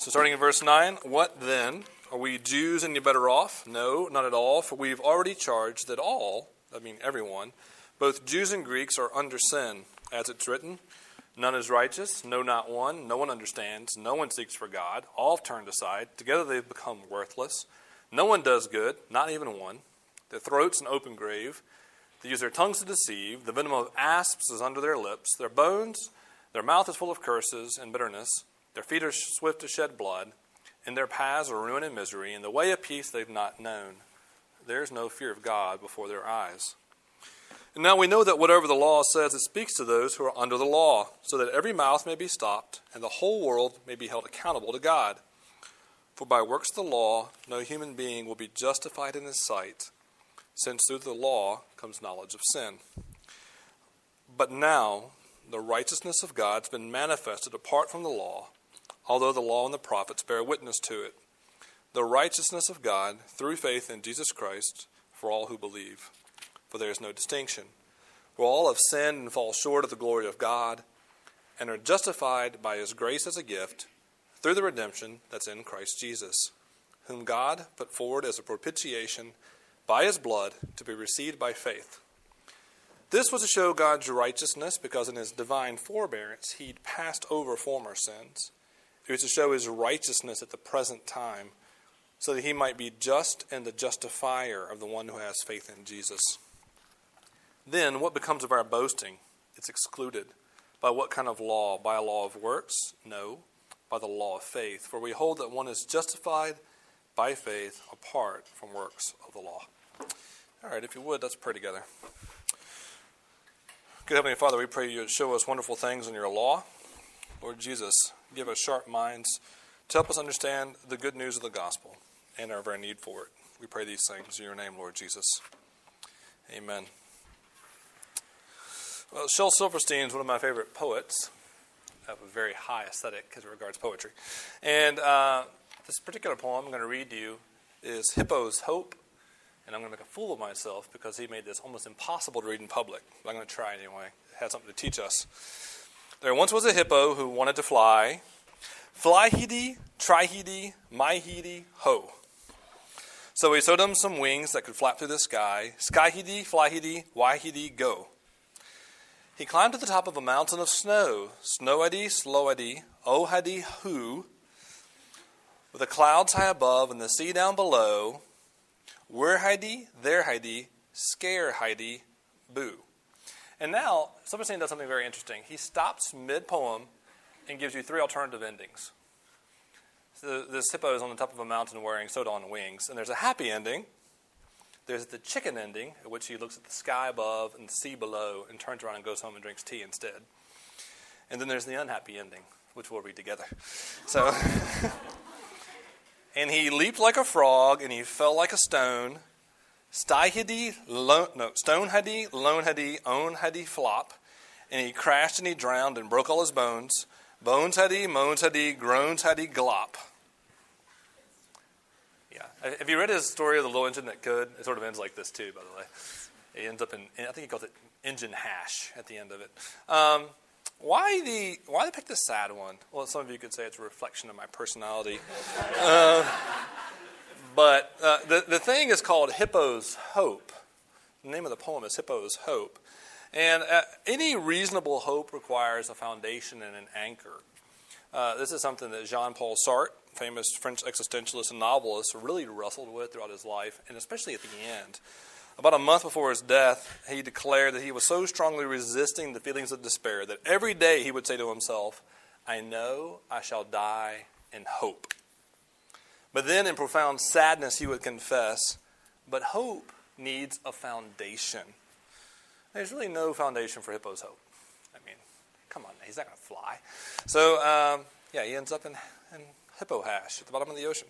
So, starting in verse 9, what then? Are we Jews any better off? No, not at all, for we've already charged that all, I mean everyone, both Jews and Greeks are under sin, as it's written. None is righteous, no, not one. No one understands. No one seeks for God. All have turned aside. Together they've become worthless. No one does good, not even one. Their throat's an open grave. They use their tongues to deceive. The venom of asps is under their lips. Their bones, their mouth is full of curses and bitterness. Their feet are swift to shed blood. and their paths are ruin and misery. In the way of peace they've not known. There's no fear of God before their eyes. And now we know that whatever the law says, it speaks to those who are under the law, so that every mouth may be stopped, and the whole world may be held accountable to God. For by works of the law, no human being will be justified in his sight, since through the law comes knowledge of sin. But now, the righteousness of God has been manifested apart from the law, although the law and the prophets bear witness to it. The righteousness of God through faith in Jesus Christ for all who believe. For there is no distinction. For all have sinned and fall short of the glory of God, and are justified by his grace as a gift through the redemption that's in Christ Jesus, whom God put forward as a propitiation by his blood to be received by faith. This was to show God's righteousness because in his divine forbearance he'd passed over former sins. It was to show his righteousness at the present time so that he might be just and the justifier of the one who has faith in Jesus. Then what becomes of our boasting? It's excluded. By what kind of law? By a law of works? No by the law of faith. For we hold that one is justified by faith apart from works of the law. All right, if you would, let's pray together. Good Heavenly Father, we pray you show us wonderful things in your law. Lord Jesus, give us sharp minds to help us understand the good news of the gospel and our very need for it. We pray these things in your name, Lord Jesus. Amen. Well, Shel Silverstein is one of my favorite poets have a very high aesthetic as regards poetry. And uh, this particular poem I'm going to read to you is Hippo's Hope. And I'm going to make a fool of myself because he made this almost impossible to read in public. But I'm going to try anyway. It has something to teach us. There once was a hippo who wanted to fly. Fly heedy, try heedy, my heedy, ho. So he sewed him some wings that could flap through the sky. Sky heedy, fly heedy, why heedy, go. He climbed to the top of a mountain of snow, snowady, slowady, oh huddy hoo, with the clouds high above and the sea down below. Where Heidi, there Heidi, scare Heidi, boo. And now, Silverstein does something very interesting. He stops mid poem and gives you three alternative endings. So this hippo is on the top of a mountain wearing sewed on wings, and there's a happy ending, there's the chicken ending, at which he looks at the sky above and the sea below and turns around and goes home and drinks tea instead. And then there's the unhappy ending, which we'll read together. So, and he leaped like a frog and he fell like a stone. Stihidi, lo, no, stone hadi, lone hadi, own hadi flop. And he crashed and he drowned and broke all his bones. Bones hadi, moans hadi, groans hadi, glop. Yeah. Have you read his story of the little engine that could? It sort of ends like this too, by the way. It ends up in, I think he calls it engine hash at the end of it. Um, why the why they pick the sad one? Well, some of you could say it's a reflection of my personality. uh, but uh, the the thing is called Hippo's Hope. The name of the poem is Hippo's Hope, and uh, any reasonable hope requires a foundation and an anchor. Uh, this is something that Jean Paul Sartre famous French existentialist and novelist, really wrestled with throughout his life, and especially at the end. About a month before his death, he declared that he was so strongly resisting the feelings of despair that every day he would say to himself, I know I shall die in hope. But then, in profound sadness, he would confess, But hope needs a foundation. There's really no foundation for Hippo's hope. I mean, come on, he's not going to fly. So, um, yeah, he ends up in, in hippo hash at the bottom of the ocean.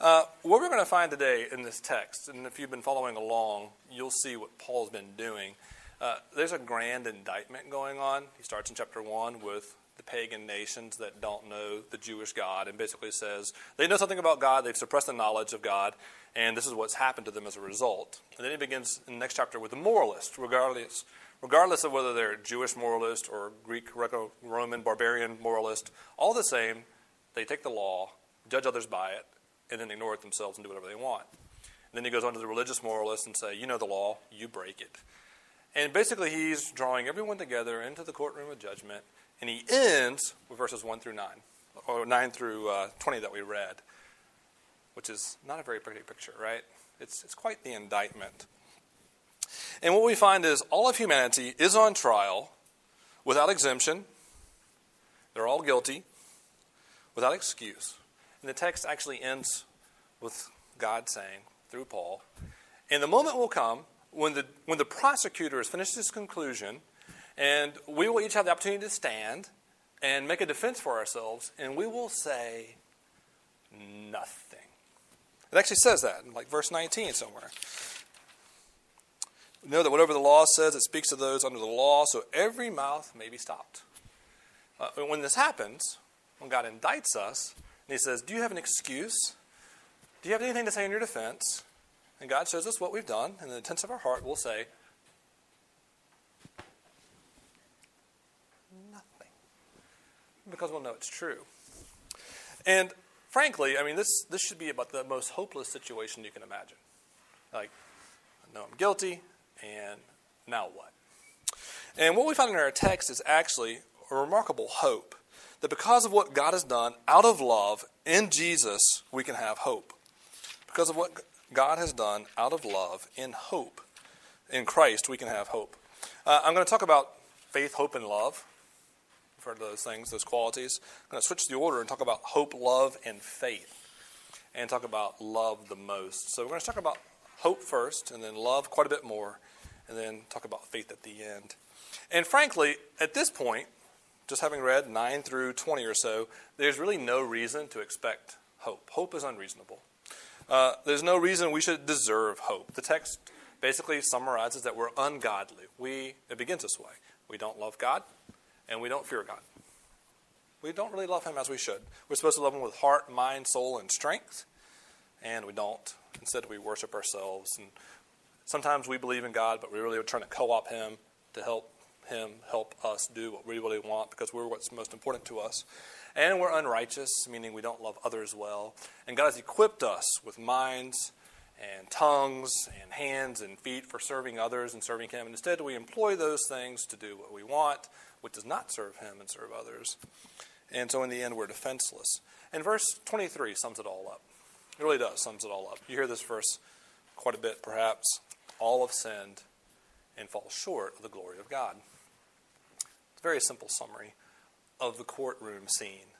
Uh, what we're going to find today in this text, and if you've been following along, you'll see what Paul's been doing. Uh, there's a grand indictment going on. He starts in chapter 1 with the pagan nations that don't know the Jewish God and basically says they know something about God, they've suppressed the knowledge of God, and this is what's happened to them as a result. And then he begins in the next chapter with the moralist, regardless, regardless of whether they're Jewish moralist or Greek, Roman, barbarian moralist, all the same, they take the law judge others by it, and then ignore it themselves and do whatever they want. And then he goes on to the religious moralists and say, You know the law, you break it. And basically, he's drawing everyone together into the courtroom of judgment, and he ends with verses 1 through 9, or 9 through uh, 20 that we read, which is not a very pretty picture, right? It's, it's quite the indictment. And what we find is all of humanity is on trial without exemption. They're all guilty without excuse. And the text actually ends with God saying, through Paul, and the moment will come when the, when the prosecutor has finished his conclusion, and we will each have the opportunity to stand and make a defense for ourselves, and we will say nothing. It actually says that in like verse 19 somewhere. We know that whatever the law says, it speaks to those under the law, so every mouth may be stopped. Uh, when this happens, when God indicts us, and He says, Do you have an excuse? Do you have anything to say in your defense? And God shows us what we've done, and in the intents of our heart, we'll say, Because we'll know it's true. And frankly, I mean, this, this should be about the most hopeless situation you can imagine. Like, I know I'm guilty, and now what? And what we find in our text is actually a remarkable hope that because of what God has done out of love in Jesus, we can have hope. Because of what God has done out of love in hope in Christ, we can have hope. Uh, I'm going to talk about faith, hope, and love. For those things, those qualities. I'm going to switch the order and talk about hope, love, and faith, and talk about love the most. So we're going to talk about hope first, and then love quite a bit more, and then talk about faith at the end. And frankly, at this point, just having read 9 through 20 or so, there's really no reason to expect hope. Hope is unreasonable. Uh, there's no reason we should deserve hope. The text basically summarizes that we're ungodly. We it begins this way. We don't love God and we don't fear God. We don't really love him as we should. We're supposed to love him with heart, mind, soul, and strength, and we don't. Instead, we worship ourselves. And sometimes we believe in God, but we really are trying to co-opt him to help him help us do what we really want because we're what's most important to us. And we're unrighteous, meaning we don't love others well. And God has equipped us with minds and tongues and hands and feet for serving others and serving Him. And instead, we employ those things to do what we want, which does not serve Him and serve others. And so, in the end, we're defenseless. And verse 23 sums it all up. It really does sums it all up. You hear this verse quite a bit, perhaps. All have sinned and fall short of the glory of God. It's a very simple summary of the courtroom scene.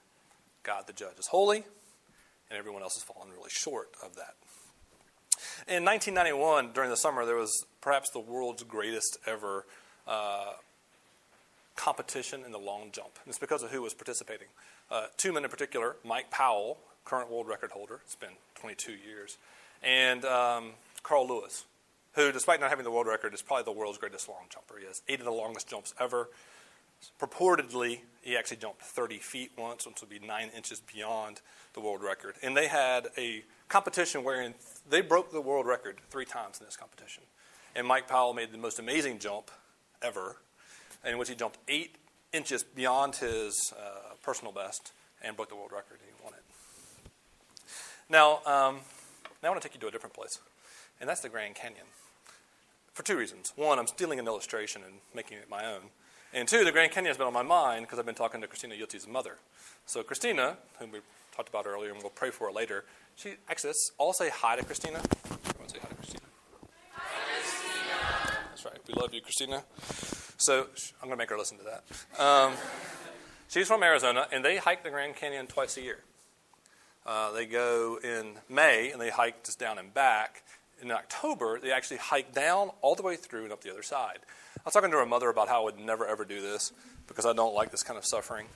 God the judge is holy, and everyone else has fallen really short of that. In 1991, during the summer, there was perhaps the world's greatest ever uh, competition in the long jump. And it's because of who was participating. Uh, two men in particular, Mike Powell, current world record holder, it's been 22 years, and um, Carl Lewis, who, despite not having the world record, is probably the world's greatest long jumper. He has eight of the longest jumps ever. Purportedly, he actually jumped 30 feet once, which would be nine inches beyond the world record. And they had a competition wherein they broke the world record three times in this competition. And Mike Powell made the most amazing jump ever, in which he jumped eight inches beyond his uh, personal best and broke the world record. He won it. Now, um, now I want to take you to a different place, and that's the Grand Canyon. For two reasons. One, I'm stealing an illustration and making it my own. And two, the Grand Canyon has been on my mind because I've been talking to Christina Yilti's mother. So Christina, whom we talked about earlier, and we'll pray for her later, she actually let's all say hi to Christina. Everyone say hi to Christina. Hi, Christina. That's right. We love you, Christina. So I'm going to make her listen to that. Um, she's from Arizona, and they hike the Grand Canyon twice a year. Uh, they go in May, and they hike just down and back. In October, they actually hike down all the way through and up the other side. I was talking to her mother about how I would never ever do this because I don't like this kind of suffering.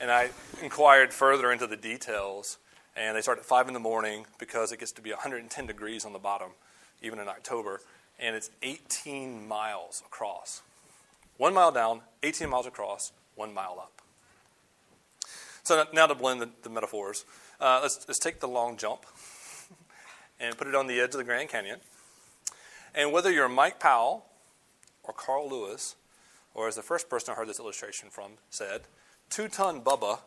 And I inquired further into the details, and they start at 5 in the morning because it gets to be 110 degrees on the bottom, even in October, and it's 18 miles across. One mile down, 18 miles across, one mile up. So now to blend the, the metaphors, uh, let's, let's take the long jump and put it on the edge of the Grand Canyon. And whether you're Mike Powell or Carl Lewis, or as the first person I heard this illustration from said, two ton Bubba,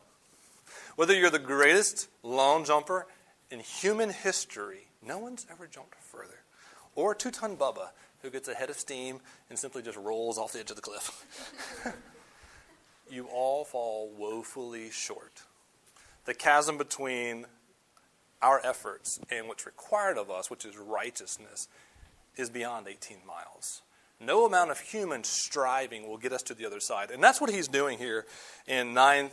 Whether you're the greatest long jumper in human history, no one's ever jumped further. Or two ton Bubba, who gets a head of steam and simply just rolls off the edge of the cliff. you all fall woefully short. The chasm between our efforts and what's required of us, which is righteousness, is beyond 18 miles. No amount of human striving will get us to the other side. And that's what he's doing here in 9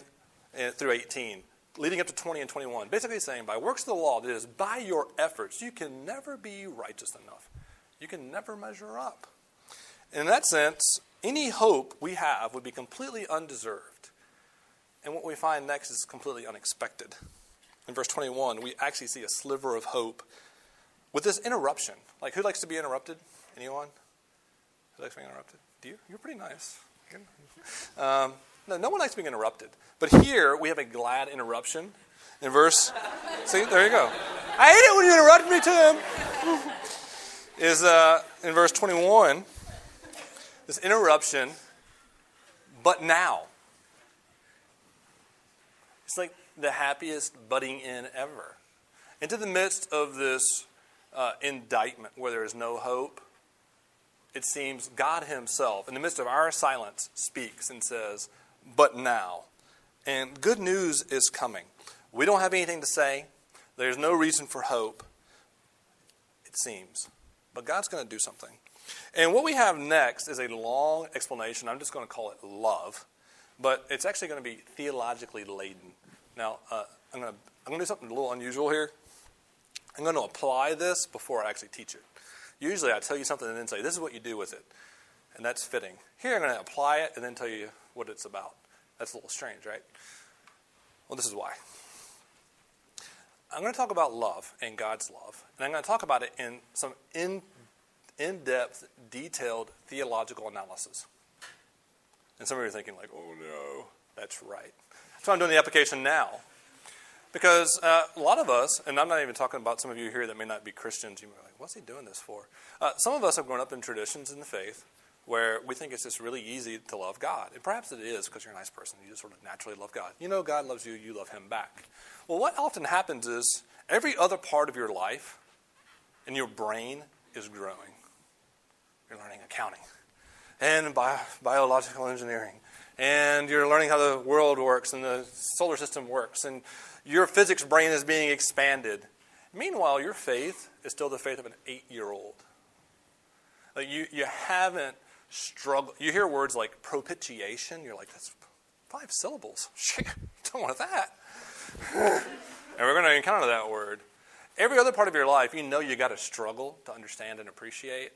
eh, through 18, leading up to 20 and 21. Basically saying, by works of the law, that is, by your efforts, you can never be righteous enough. You can never measure up. In that sense, any hope we have would be completely undeserved. And what we find next is completely unexpected. In verse 21, we actually see a sliver of hope with this interruption. Like, who likes to be interrupted? Anyone? Who likes being interrupted? Do you? You're pretty nice. Um, no, no one likes being interrupted. But here we have a glad interruption. In verse, see, there you go. I hate it when you interrupt me, Tim. Is uh, in verse 21, this interruption, but now. It's like the happiest butting in ever. Into the midst of this uh, indictment where there is no hope, it seems God Himself, in the midst of our silence, speaks and says, But now. And good news is coming. We don't have anything to say. There's no reason for hope, it seems. But God's going to do something. And what we have next is a long explanation. I'm just going to call it love, but it's actually going to be theologically laden. Now, uh, I'm going to I'm going to do something a little unusual here. I'm going to apply this before I actually teach it. Usually, I tell you something and then say, "This is what you do with it," and that's fitting. Here, I'm going to apply it and then tell you what it's about. That's a little strange, right? Well, this is why. I'm going to talk about love and God's love, and I'm going to talk about it in some in in depth, detailed theological analysis. And some of you are thinking, like, oh no, that's right. So I'm doing the application now. Because uh, a lot of us, and I'm not even talking about some of you here that may not be Christians, you might be like, what's he doing this for? Uh, some of us have grown up in traditions in the faith where we think it's just really easy to love God. And perhaps it is because you're a nice person. You just sort of naturally love God. You know God loves you, you love him back. Well, what often happens is every other part of your life and your brain is growing. You're learning accounting and bio- biological engineering, and you're learning how the world works and the solar system works, and your physics brain is being expanded. Meanwhile, your faith is still the faith of an eight year old. Like you, you haven't struggled. You hear words like propitiation, you're like, that's five syllables. Shit, don't want that. and we're going to encounter that word. Every other part of your life, you know you got to struggle to understand and appreciate.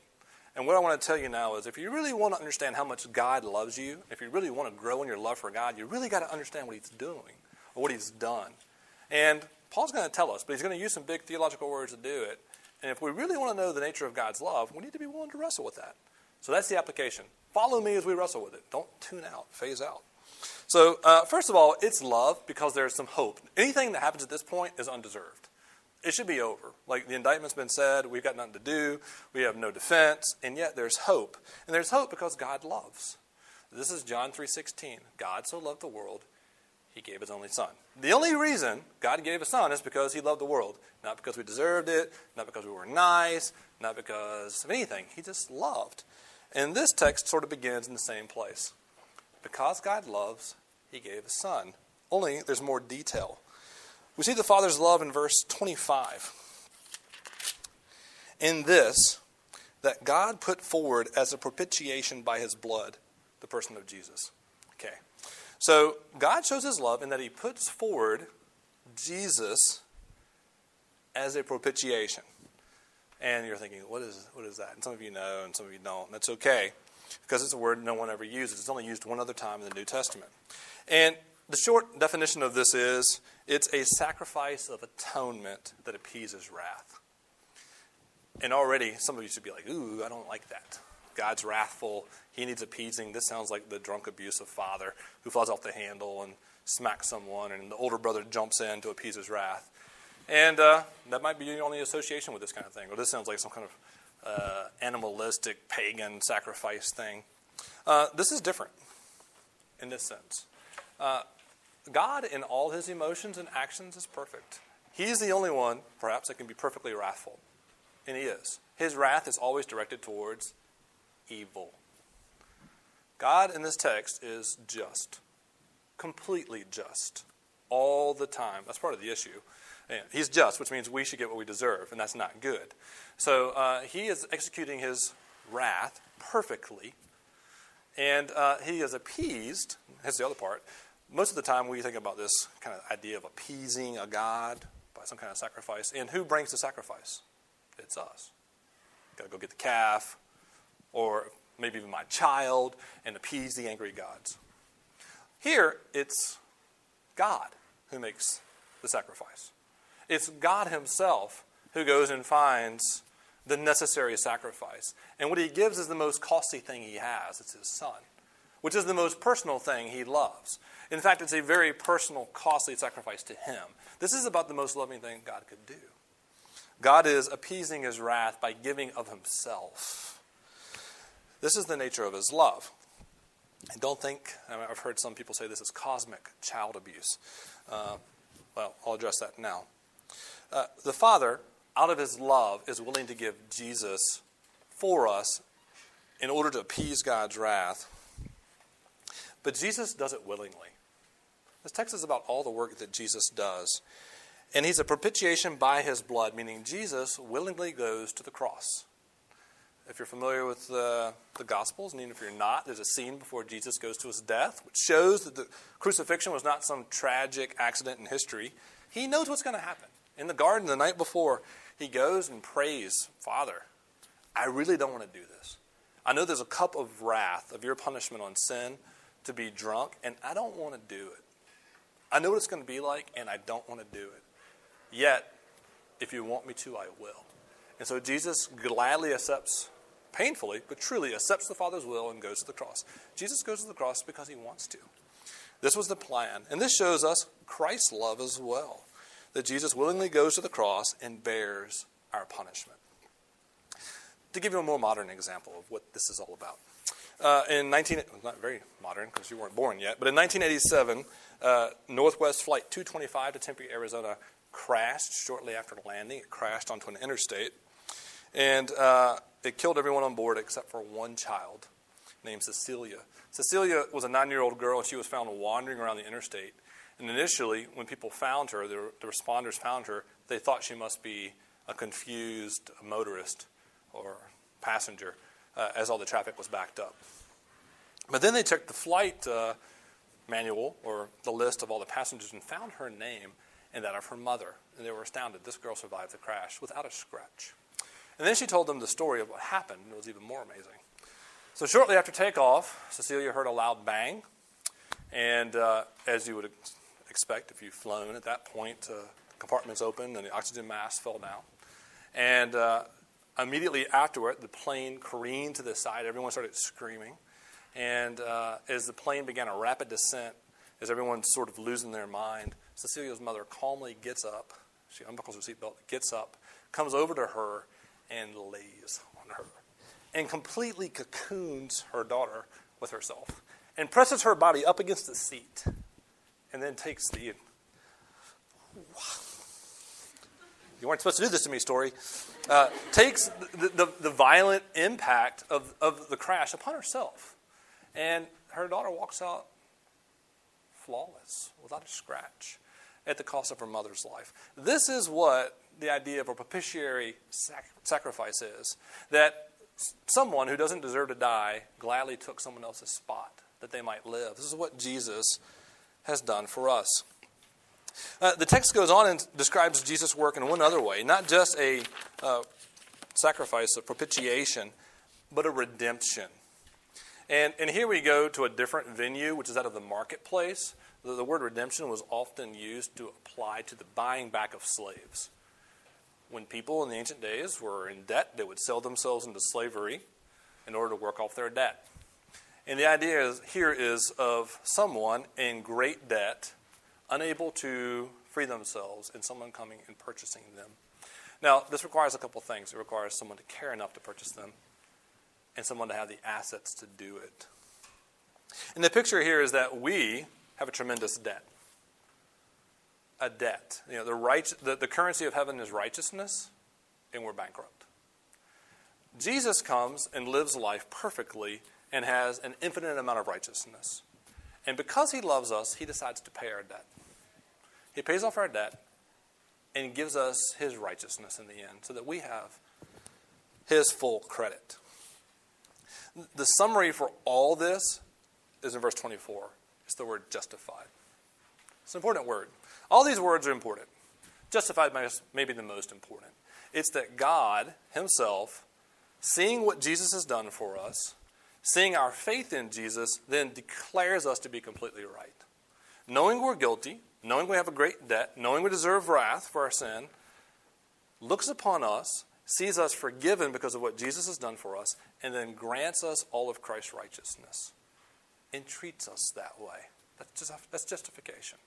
And what I want to tell you now is if you really want to understand how much God loves you, if you really want to grow in your love for God, you really got to understand what He's doing or what He's done. And Paul's going to tell us, but he's going to use some big theological words to do it. And if we really want to know the nature of God's love, we need to be willing to wrestle with that. So that's the application. Follow me as we wrestle with it. Don't tune out, phase out. So, uh, first of all, it's love because there's some hope. Anything that happens at this point is undeserved it should be over. Like the indictment's been said, we've got nothing to do, we have no defense, and yet there's hope. And there's hope because God loves. This is John 3:16. God so loved the world, he gave his only son. The only reason God gave a son is because he loved the world, not because we deserved it, not because we were nice, not because of anything. He just loved. And this text sort of begins in the same place. Because God loves, he gave a son. Only there's more detail. We see the Father's love in verse 25. In this, that God put forward as a propitiation by his blood the person of Jesus. Okay. So God shows his love in that he puts forward Jesus as a propitiation. And you're thinking, what is, what is that? And some of you know, and some of you don't. And that's okay, because it's a word no one ever uses. It's only used one other time in the New Testament. And the short definition of this is it's a sacrifice of atonement that appeases wrath. And already some of you should be like, ooh, I don't like that. God's wrathful. He needs appeasing. This sounds like the drunk, abusive father who falls off the handle and smacks someone, and the older brother jumps in to appease his wrath. And uh, that might be your only association with this kind of thing. Or this sounds like some kind of uh, animalistic, pagan sacrifice thing. Uh, this is different in this sense. Uh, God, in all his emotions and actions, is perfect. He's the only one, perhaps, that can be perfectly wrathful. And he is. His wrath is always directed towards evil. God in this text is just, completely just, all the time. That's part of the issue. He's just, which means we should get what we deserve, and that's not good. So uh, he is executing his wrath perfectly, and uh, he is appeased. That's the other part. Most of the time, we think about this kind of idea of appeasing a God by some kind of sacrifice. And who brings the sacrifice? It's us. Got to go get the calf, or maybe even my child, and appease the angry gods. Here, it's God who makes the sacrifice. It's God Himself who goes and finds the necessary sacrifice. And what He gives is the most costly thing He has it's His Son, which is the most personal thing He loves. In fact, it's a very personal, costly sacrifice to Him. This is about the most loving thing God could do. God is appeasing His wrath by giving of Himself. This is the nature of His love. And don't think, I've heard some people say this is cosmic child abuse. Uh, well, I'll address that now. Uh, the Father, out of His love, is willing to give Jesus for us in order to appease God's wrath. But Jesus does it willingly. This text is about all the work that Jesus does. And he's a propitiation by his blood, meaning Jesus willingly goes to the cross. If you're familiar with the, the Gospels, and even if you're not, there's a scene before Jesus goes to his death, which shows that the crucifixion was not some tragic accident in history. He knows what's going to happen. In the garden the night before, he goes and prays, Father, I really don't want to do this. I know there's a cup of wrath of your punishment on sin to be drunk, and I don't want to do it. I know what it's going to be like, and I don't want to do it. Yet, if you want me to, I will. And so Jesus gladly accepts, painfully, but truly accepts the Father's will and goes to the cross. Jesus goes to the cross because he wants to. This was the plan. And this shows us Christ's love as well that Jesus willingly goes to the cross and bears our punishment. To give you a more modern example of what this is all about. Uh, in 19, not very modern because you weren't born yet, but in 1987, uh, Northwest Flight 225 to Tempe, Arizona crashed shortly after landing. It crashed onto an interstate, and uh, it killed everyone on board except for one child named Cecilia. Cecilia was a nine year old girl, and she was found wandering around the interstate. And initially, when people found her, the, the responders found her, they thought she must be a confused motorist or passenger uh, as all the traffic was backed up. But then they checked the flight uh, manual or the list of all the passengers and found her name and that of her mother. And they were astounded. This girl survived the crash without a scratch. And then she told them the story of what happened, and it was even more amazing. So shortly after takeoff, Cecilia heard a loud bang. And uh, as you would expect if you've flown at that point, uh, compartments opened and the oxygen mask fell down. And uh, immediately afterward, the plane careened to the side. Everyone started screaming. And uh, as the plane began a rapid descent, as everyone's sort of losing their mind, Cecilia's mother calmly gets up. She unbuckles her seatbelt, gets up, comes over to her, and lays on her, and completely cocoons her daughter with herself, and presses her body up against the seat, and then takes the. You weren't supposed to do this to me, story. Uh, takes the, the, the violent impact of, of the crash upon herself. And her daughter walks out flawless, without a scratch, at the cost of her mother's life. This is what the idea of a propitiatory sac- sacrifice is that someone who doesn't deserve to die gladly took someone else's spot that they might live. This is what Jesus has done for us. Uh, the text goes on and describes Jesus' work in one other way, not just a uh, sacrifice of propitiation, but a redemption. And, and here we go to a different venue, which is that of the marketplace. The, the word redemption was often used to apply to the buying back of slaves. When people in the ancient days were in debt, they would sell themselves into slavery in order to work off their debt. And the idea is, here is of someone in great debt, unable to free themselves, and someone coming and purchasing them. Now, this requires a couple things. It requires someone to care enough to purchase them, and someone to have the assets to do it. And the picture here is that we have a tremendous debt. A debt. You know, the, right, the, the currency of heaven is righteousness, and we're bankrupt. Jesus comes and lives life perfectly and has an infinite amount of righteousness. And because he loves us, he decides to pay our debt. He pays off our debt and gives us his righteousness in the end so that we have his full credit. The summary for all this is in verse 24. It's the word justified. It's an important word. All these words are important. Justified may be the most important. It's that God Himself, seeing what Jesus has done for us, seeing our faith in Jesus, then declares us to be completely right. Knowing we're guilty, knowing we have a great debt, knowing we deserve wrath for our sin, looks upon us, sees us forgiven because of what Jesus has done for us, and then grants us all of Christ's righteousness and treats us that way. That's, just, that's justification.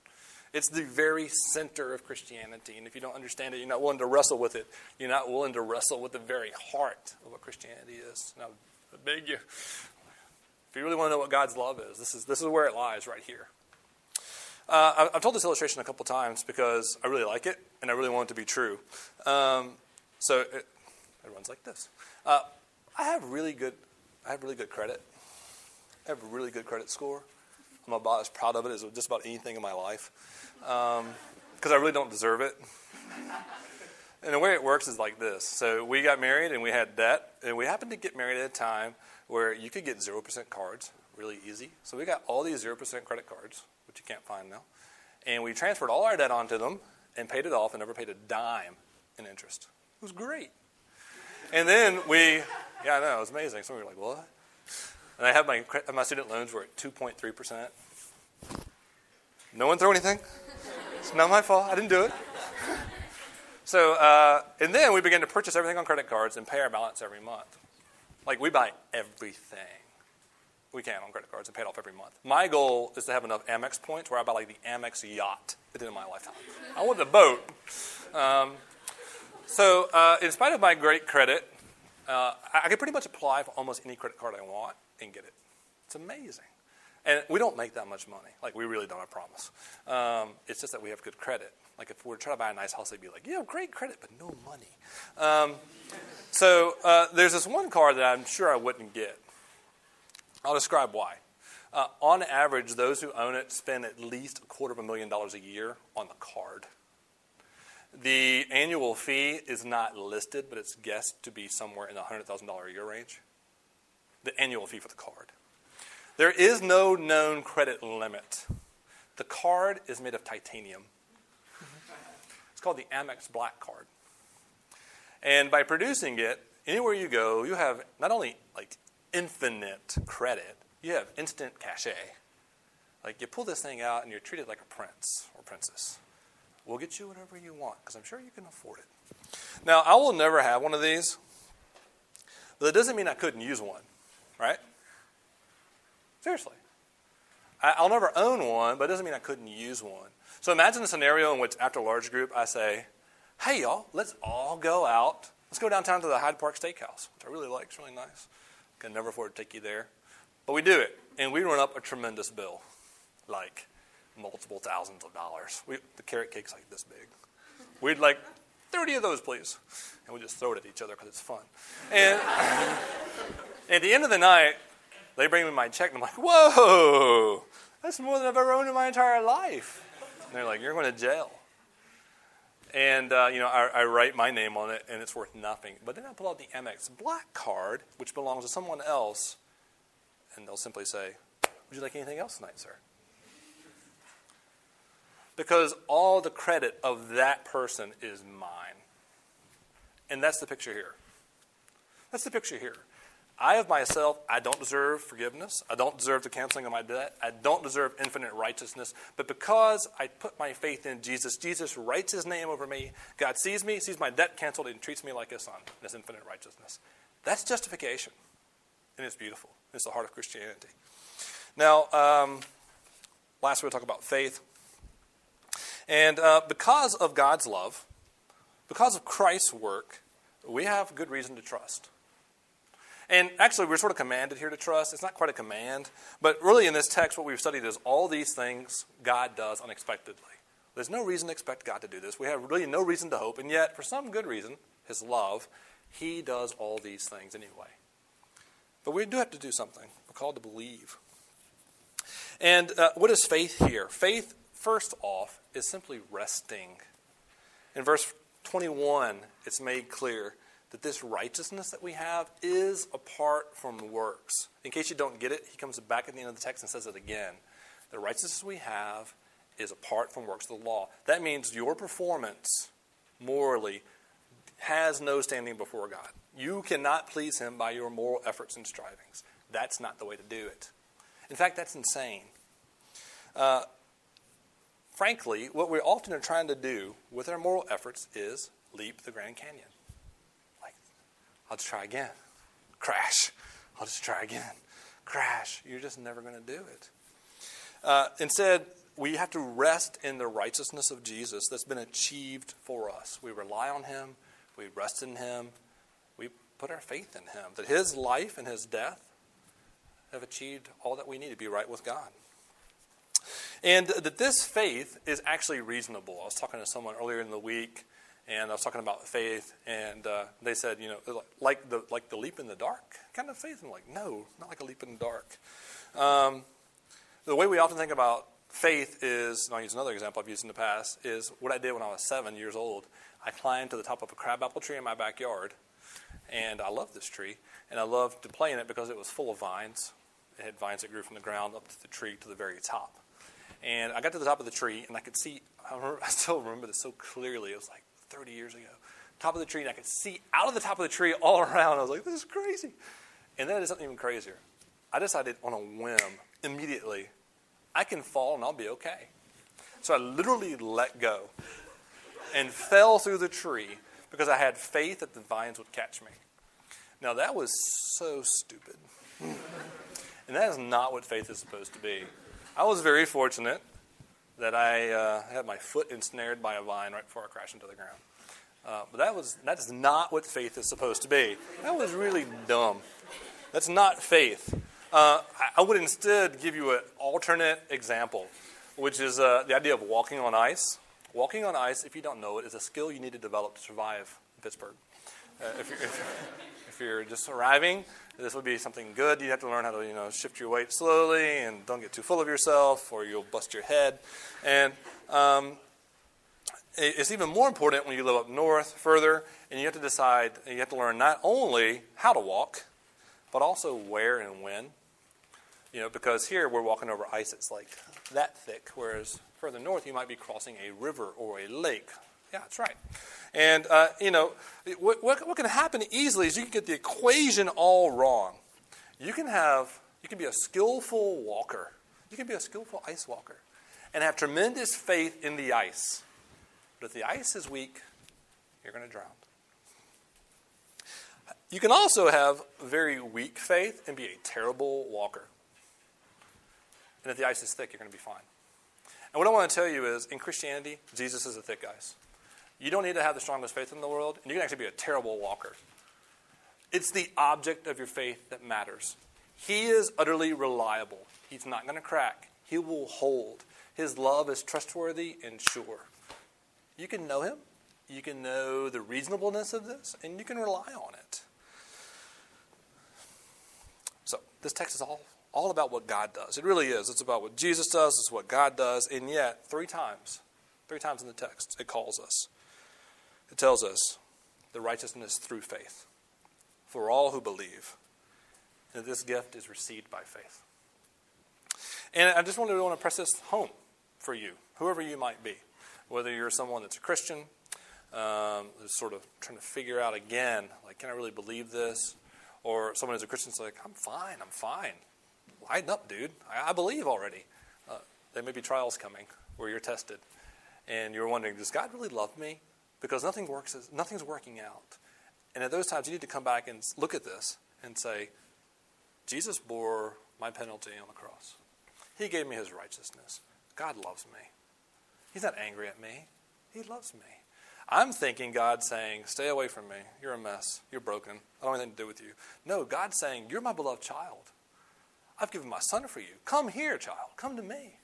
It's the very center of Christianity. And if you don't understand it, you're not willing to wrestle with it. You're not willing to wrestle with the very heart of what Christianity is. Now, I beg you, if you really want to know what God's love is, this is, this is where it lies right here. Uh, I've told this illustration a couple times because I really like it and I really want it to be true. Um, so it, it, runs like this. Uh, I have really good, I have really good credit. I have a really good credit score. I'm about as proud of it as just about anything in my life because um, I really don't deserve it. and the way it works is like this. So we got married and we had debt, and we happened to get married at a time where you could get 0% cards really easy. So we got all these 0% credit cards, which you can't find now. And we transferred all our debt onto them and paid it off and never paid a dime in interest. It was great. And then we, yeah, I know, it was amazing. So we were like, what? And I have my, my student loans were at 2.3%. No one throw anything? It's not my fault. I didn't do it. So, uh, and then we began to purchase everything on credit cards and pay our balance every month. Like we buy everything we can on credit cards and pay it off every month. My goal is to have enough Amex points where I buy like the Amex yacht at the end of my lifetime. I want the boat. Um, so, uh, in spite of my great credit, uh, I, I can pretty much apply for almost any credit card I want and get it. It's amazing. And we don't make that much money. Like, we really don't, I promise. Um, it's just that we have good credit. Like, if we were trying to buy a nice house, they'd be like, have great credit, but no money. Um, so, uh, there's this one car that I'm sure I wouldn't get. I'll describe why. Uh, on average, those who own it spend at least a quarter of a million dollars a year on the card. The annual fee is not listed, but it's guessed to be somewhere in the $100,000 a year range. The annual fee for the card. There is no known credit limit. The card is made of titanium. It's called the Amex Black Card. And by producing it, anywhere you go, you have not only like infinite credit, you have instant cachet. Like you pull this thing out and you're treated like a prince or princess. We'll get you whatever you want because I'm sure you can afford it. Now, I will never have one of these, but that doesn't mean I couldn't use one, right? Seriously. I'll never own one, but it doesn't mean I couldn't use one. So imagine a scenario in which, after a large group, I say, hey, y'all, let's all go out. Let's go downtown to the Hyde Park Steakhouse, which I really like. It's really nice. Can never afford to take you there. But we do it, and we run up a tremendous bill, like multiple thousands of dollars. We, the carrot cake's like this big. We'd like 30 of those, please. And we just throw it at each other because it's fun. And at the end of the night, they bring me my check, and I'm like, whoa, that's more than I've ever owned in my entire life. And they're like, you're going to jail. And, uh, you know, I, I, write my name on it, and it's worth nothing. But then I pull out the Amex Black card, which belongs to someone else, and they'll simply say, would you like anything else tonight, sir? Because all the credit of that person is mine. And that's the picture here. That's the picture here. I of myself, I don't deserve forgiveness. I don't deserve the canceling of my debt. I don't deserve infinite righteousness. But because I put my faith in Jesus, Jesus writes his name over me. God sees me, sees my debt canceled, and treats me like his son in his infinite righteousness. That's justification. And it's beautiful. It's the heart of Christianity. Now, um, last we'll talk about faith. And uh, because of God's love, because of Christ's work, we have good reason to trust. And actually, we're sort of commanded here to trust. It's not quite a command, but really in this text, what we've studied is all these things God does unexpectedly. There's no reason to expect God to do this. We have really no reason to hope, and yet, for some good reason, His love, He does all these things anyway. But we do have to do something. We're called to believe. And uh, what is faith here? Faith, first off, is simply resting. In verse 21, it's made clear that this righteousness that we have is apart from works. In case you don't get it, he comes back at the end of the text and says it again. The righteousness we have is apart from works of the law. That means your performance morally has no standing before God. You cannot please Him by your moral efforts and strivings. That's not the way to do it. In fact, that's insane. Uh, frankly, what we often are trying to do with our moral efforts is leap the Grand Canyon. I'll just try again. Crash. I'll just try again. Crash. You're just never going to do it. Uh, instead, we have to rest in the righteousness of Jesus that's been achieved for us. We rely on Him, we rest in Him, we put our faith in Him, that His life and His death have achieved all that we need to be right with God. And that this faith is actually reasonable. I was talking to someone earlier in the week, and I was talking about faith, and uh, they said, you know, like the like the leap in the dark kind of faith. I'm like, no, not like a leap in the dark. Um, the way we often think about faith is, and I'll use another example I've used in the past, is what I did when I was seven years old. I climbed to the top of a crabapple tree in my backyard, and I loved this tree, and I loved to play in it because it was full of vines. It had vines that grew from the ground up to the tree to the very top. And I got to the top of the tree, and I could see, I, remember, I still remember this so clearly. It was like 30 years ago. Top of the tree, and I could see out of the top of the tree all around. I was like, this is crazy. And then I did something even crazier. I decided on a whim, immediately, I can fall and I'll be okay. So I literally let go and fell through the tree because I had faith that the vines would catch me. Now, that was so stupid. and that is not what faith is supposed to be. I was very fortunate that I uh, had my foot ensnared by a vine right before I crashed into the ground. Uh, but that was that is not what faith is supposed to be. That was really dumb. That's not faith. Uh, I would instead give you an alternate example, which is uh, the idea of walking on ice. Walking on ice, if you don't know it, is a skill you need to develop to survive in Pittsburgh. Uh, if, you're, if, you're, just arriving, this would be something good. You have to learn how to you know shift your weight slowly and don't get too full of yourself, or you'll bust your head. And um, it's even more important when you live up north further, and you have to decide. You have to learn not only how to walk, but also where and when. You know, because here we're walking over ice that's like that thick, whereas further north you might be crossing a river or a lake. Yeah, that's right. And, uh, you know, what, what, what can happen easily is you can get the equation all wrong. You can have, you can be a skillful walker. You can be a skillful ice walker and have tremendous faith in the ice. But if the ice is weak, you're going to drown. You can also have very weak faith and be a terrible walker. And if the ice is thick, you're going to be fine. And what I want to tell you is in Christianity, Jesus is a thick ice. You don't need to have the strongest faith in the world, and you can actually be a terrible walker. It's the object of your faith that matters. He is utterly reliable. He's not going to crack, He will hold. His love is trustworthy and sure. You can know Him, you can know the reasonableness of this, and you can rely on it. So, this text is all all about what God does. It really is. It's about what Jesus does, it's what God does, and yet, three times, three times in the text, it calls us. It tells us the righteousness through faith for all who believe. that this gift is received by faith. And I just wanted to want to press this home for you, whoever you might be, whether you're someone that's a Christian, um, who's sort of trying to figure out again, like, can I really believe this? Or someone who's a Christian is like, I'm fine, I'm fine lighten up, dude. I, I believe already. Uh, there may be trials coming where you're tested, and you're wondering, does God really love me? Because nothing works. Nothing's working out. And at those times, you need to come back and look at this and say, Jesus bore my penalty on the cross. He gave me his righteousness. God loves me. He's not angry at me. He loves me. I'm thinking God saying, Stay away from me. You're a mess. You're broken. I don't have anything to do with you. No, God's saying, You're my beloved child. I've given my son for you. Come here, child. Come to me.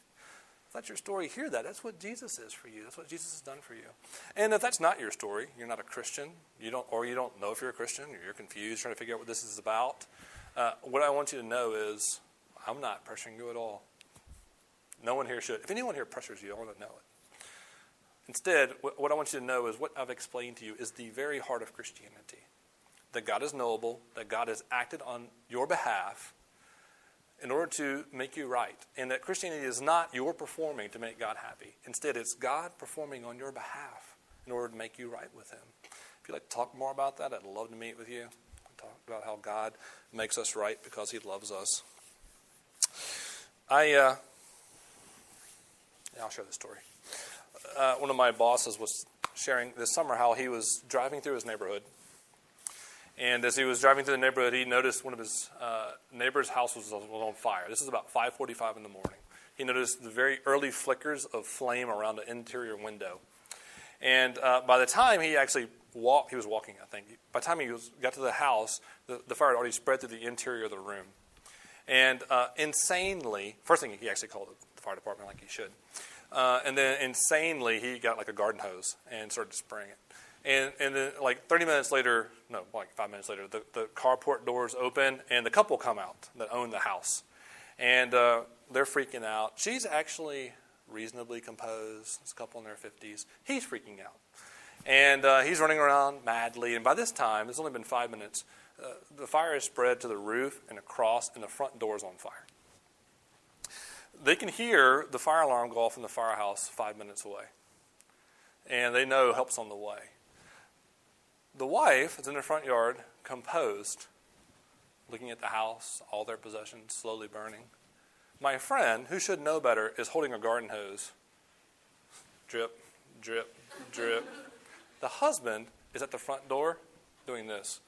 That's your story, hear that. That's what Jesus is for you. That's what Jesus has done for you. And if that's not your story, you're not a Christian, you don't, or you don't know if you're a Christian, or you're confused, trying to figure out what this is about, uh, what I want you to know is I'm not pressuring you at all. No one here should. If anyone here pressures you, I want to know it. Instead, what I want you to know is what I've explained to you is the very heart of Christianity that God is knowable, that God has acted on your behalf in order to make you right, and that Christianity is not your performing to make God happy. Instead, it's God performing on your behalf in order to make you right with Him. If you'd like to talk more about that, I'd love to meet with you. Talk about how God makes us right because He loves us. I, uh, yeah, I'll share this story. Uh, one of my bosses was sharing this summer how he was driving through his neighborhood. And as he was driving through the neighborhood, he noticed one of his uh, neighbor's house was, on fire. This is about 5:45 in the morning. He noticed the very early flickers of flame around the interior window. And uh, by the time he actually walked, he was walking, I think. By the time he was, got to the house, the, the, fire had already spread through the interior of the room. And uh, insanely, first thing he actually called the fire department like he should. Uh, and then insanely, he got like a garden hose and started spraying it. And, and then, like 30 minutes later, no, like five minutes later, the, the carport doors open and the couple come out that own the house. And uh, they're freaking out. She's actually reasonably composed. This couple in their 50s. He's freaking out. And uh, he's running around madly. And by this time, it's only been five minutes, uh, the fire has spread to the roof and across, and the front door is on fire they can hear the fire alarm go off in the firehouse five minutes away. And they know help's on the way. The wife is in the front yard, composed, looking at the house, all their possessions slowly burning. My friend, who should know better, is holding a garden hose. Drip, drip, drip. The husband is at the front door doing this.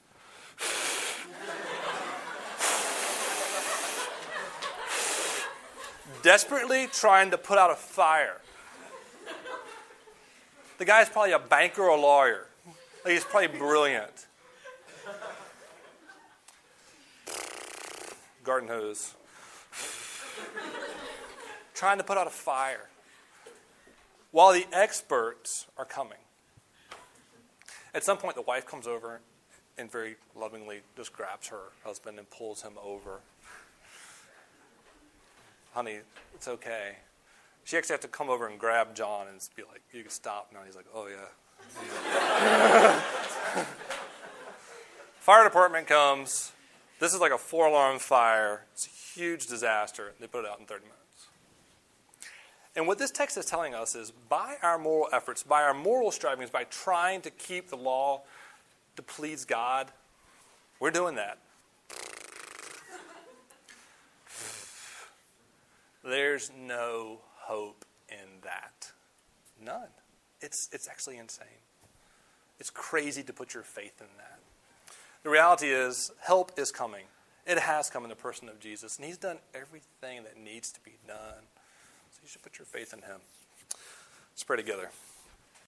desperately trying to put out a fire. The guy's probably a banker or a lawyer. He's probably brilliant. Garden hose. trying to put out a fire while the experts are coming. At some point, the wife comes over and very lovingly just grabs her husband and pulls him over honey, it's okay. She actually had to come over and grab John and be like, you can stop now. He's like, oh, yeah. fire department comes. This is like a four alarm fire. It's a huge disaster. They put it out in 30 minutes. And what this text is telling us is by our moral efforts, by our moral strivings, by trying to keep the law to please God, we're doing that. There's no hope in that. None. It's, it's actually insane. It's crazy to put your faith in that. The reality is, help is coming. It has come in the person of Jesus, and He's done everything that needs to be done. So you should put your faith in Him. Let's pray together.